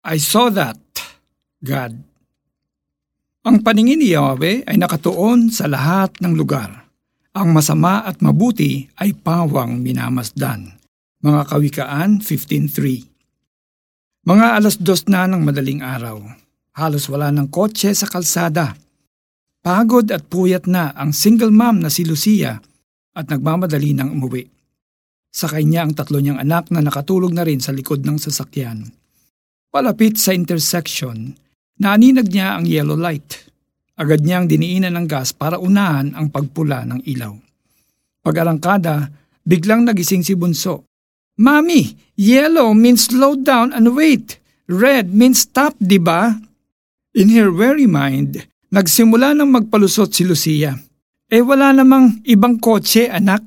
I saw that, God. Ang paningin ni Yahweh ay nakatuon sa lahat ng lugar. Ang masama at mabuti ay pawang minamasdan. Mga Kawikaan 15.3 Mga alas dos na ng madaling araw. Halos wala ng kotse sa kalsada. Pagod at puyat na ang single mom na si Lucia at nagmamadali ng umuwi. Sakay niya ang tatlo niyang anak na nakatulog na rin sa likod ng sasakyan. Palapit sa intersection, naaninag niya ang yellow light. Agad niyang diniinan ng gas para unahan ang pagpula ng ilaw. Pag-arangkada, biglang nagising si Bunso. Mami, yellow means slow down and wait. Red means stop, di ba? In her very mind, nagsimula nang magpalusot si Lucia. Eh wala namang ibang kotse, anak.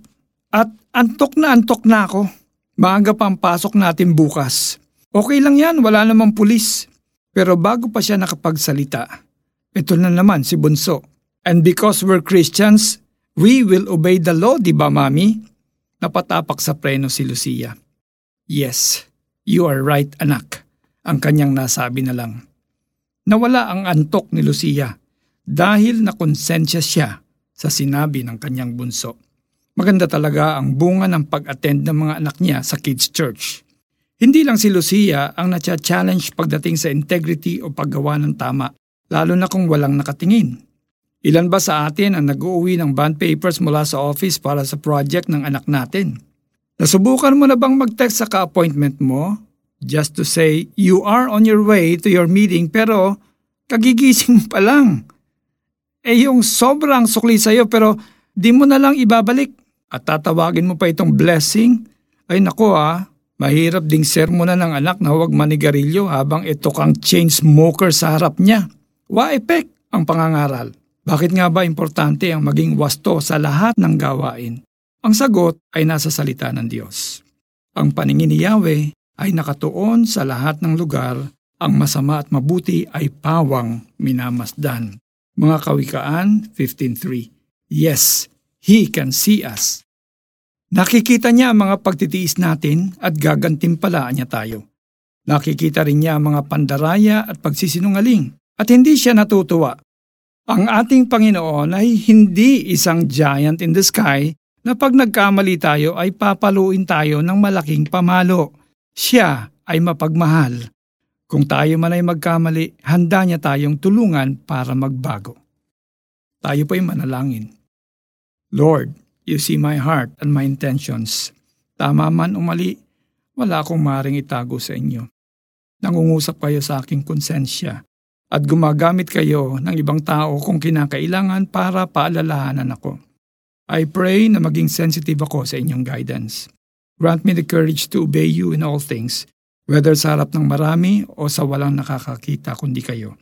At antok na antok na ako. Maaga pa ang pasok natin bukas. Okay lang yan, wala namang pulis. Pero bago pa siya nakapagsalita, ito na naman si Bunso. And because we're Christians, we will obey the law, di ba mami? Napatapak sa preno si Lucia. Yes, you are right anak, ang kanyang nasabi na lang. Nawala ang antok ni Lucia dahil nakonsensya siya sa sinabi ng kanyang bunso. Maganda talaga ang bunga ng pag-attend ng mga anak niya sa kids' church. Hindi lang si Lucia ang natya-challenge pagdating sa integrity o paggawa ng tama, lalo na kung walang nakatingin. Ilan ba sa atin ang nag-uuwi ng bond papers mula sa office para sa project ng anak natin? Nasubukan mo na bang mag-text sa ka-appointment mo? Just to say, you are on your way to your meeting pero kagigising pa lang. Eh yung sobrang sukli sa'yo pero di mo na lang ibabalik at tatawagin mo pa itong blessing? Ay nako ah, Mahirap ding sermonan ng anak na huwag manigarilyo habang ito kang chain smoker sa harap niya. Wa epek ang pangangaral. Bakit nga ba importante ang maging wasto sa lahat ng gawain? Ang sagot ay nasa salita ng Diyos. Ang paningin ni Yahweh ay nakatuon sa lahat ng lugar, ang masama at mabuti ay pawang minamasdan. Mga Kawikaan 15.3 Yes, He can see us Nakikita niya ang mga pagtitiis natin at gagantimpalaan niya tayo. Nakikita rin niya ang mga pandaraya at pagsisinungaling at hindi siya natutuwa. Ang ating Panginoon ay hindi isang giant in the sky na pag nagkamali tayo ay papaluin tayo ng malaking pamalo. Siya ay mapagmahal. Kung tayo man ay magkamali, handa niya tayong tulungan para magbago. Tayo po ay manalangin. Lord, You see my heart and my intentions. Tama man o mali, wala akong maring itago sa inyo. Nangungusap kayo sa aking konsensya at gumagamit kayo ng ibang tao kung kinakailangan para paalalahanan ako. I pray na maging sensitive ako sa inyong guidance. Grant me the courage to obey you in all things, whether sa harap ng marami o sa walang nakakakita kundi kayo.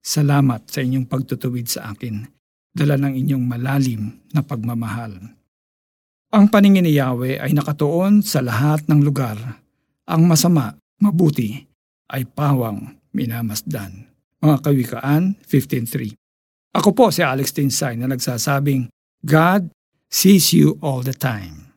Salamat sa inyong pagtutuwid sa akin. Dala ng inyong malalim na pagmamahal. Ang paningin ni Yahweh ay nakatuon sa lahat ng lugar. Ang masama, mabuti, ay pawang minamasdan. Mga Kawikaan 15.3 Ako po si Alex Tinsay na nagsasabing, God sees you all the time.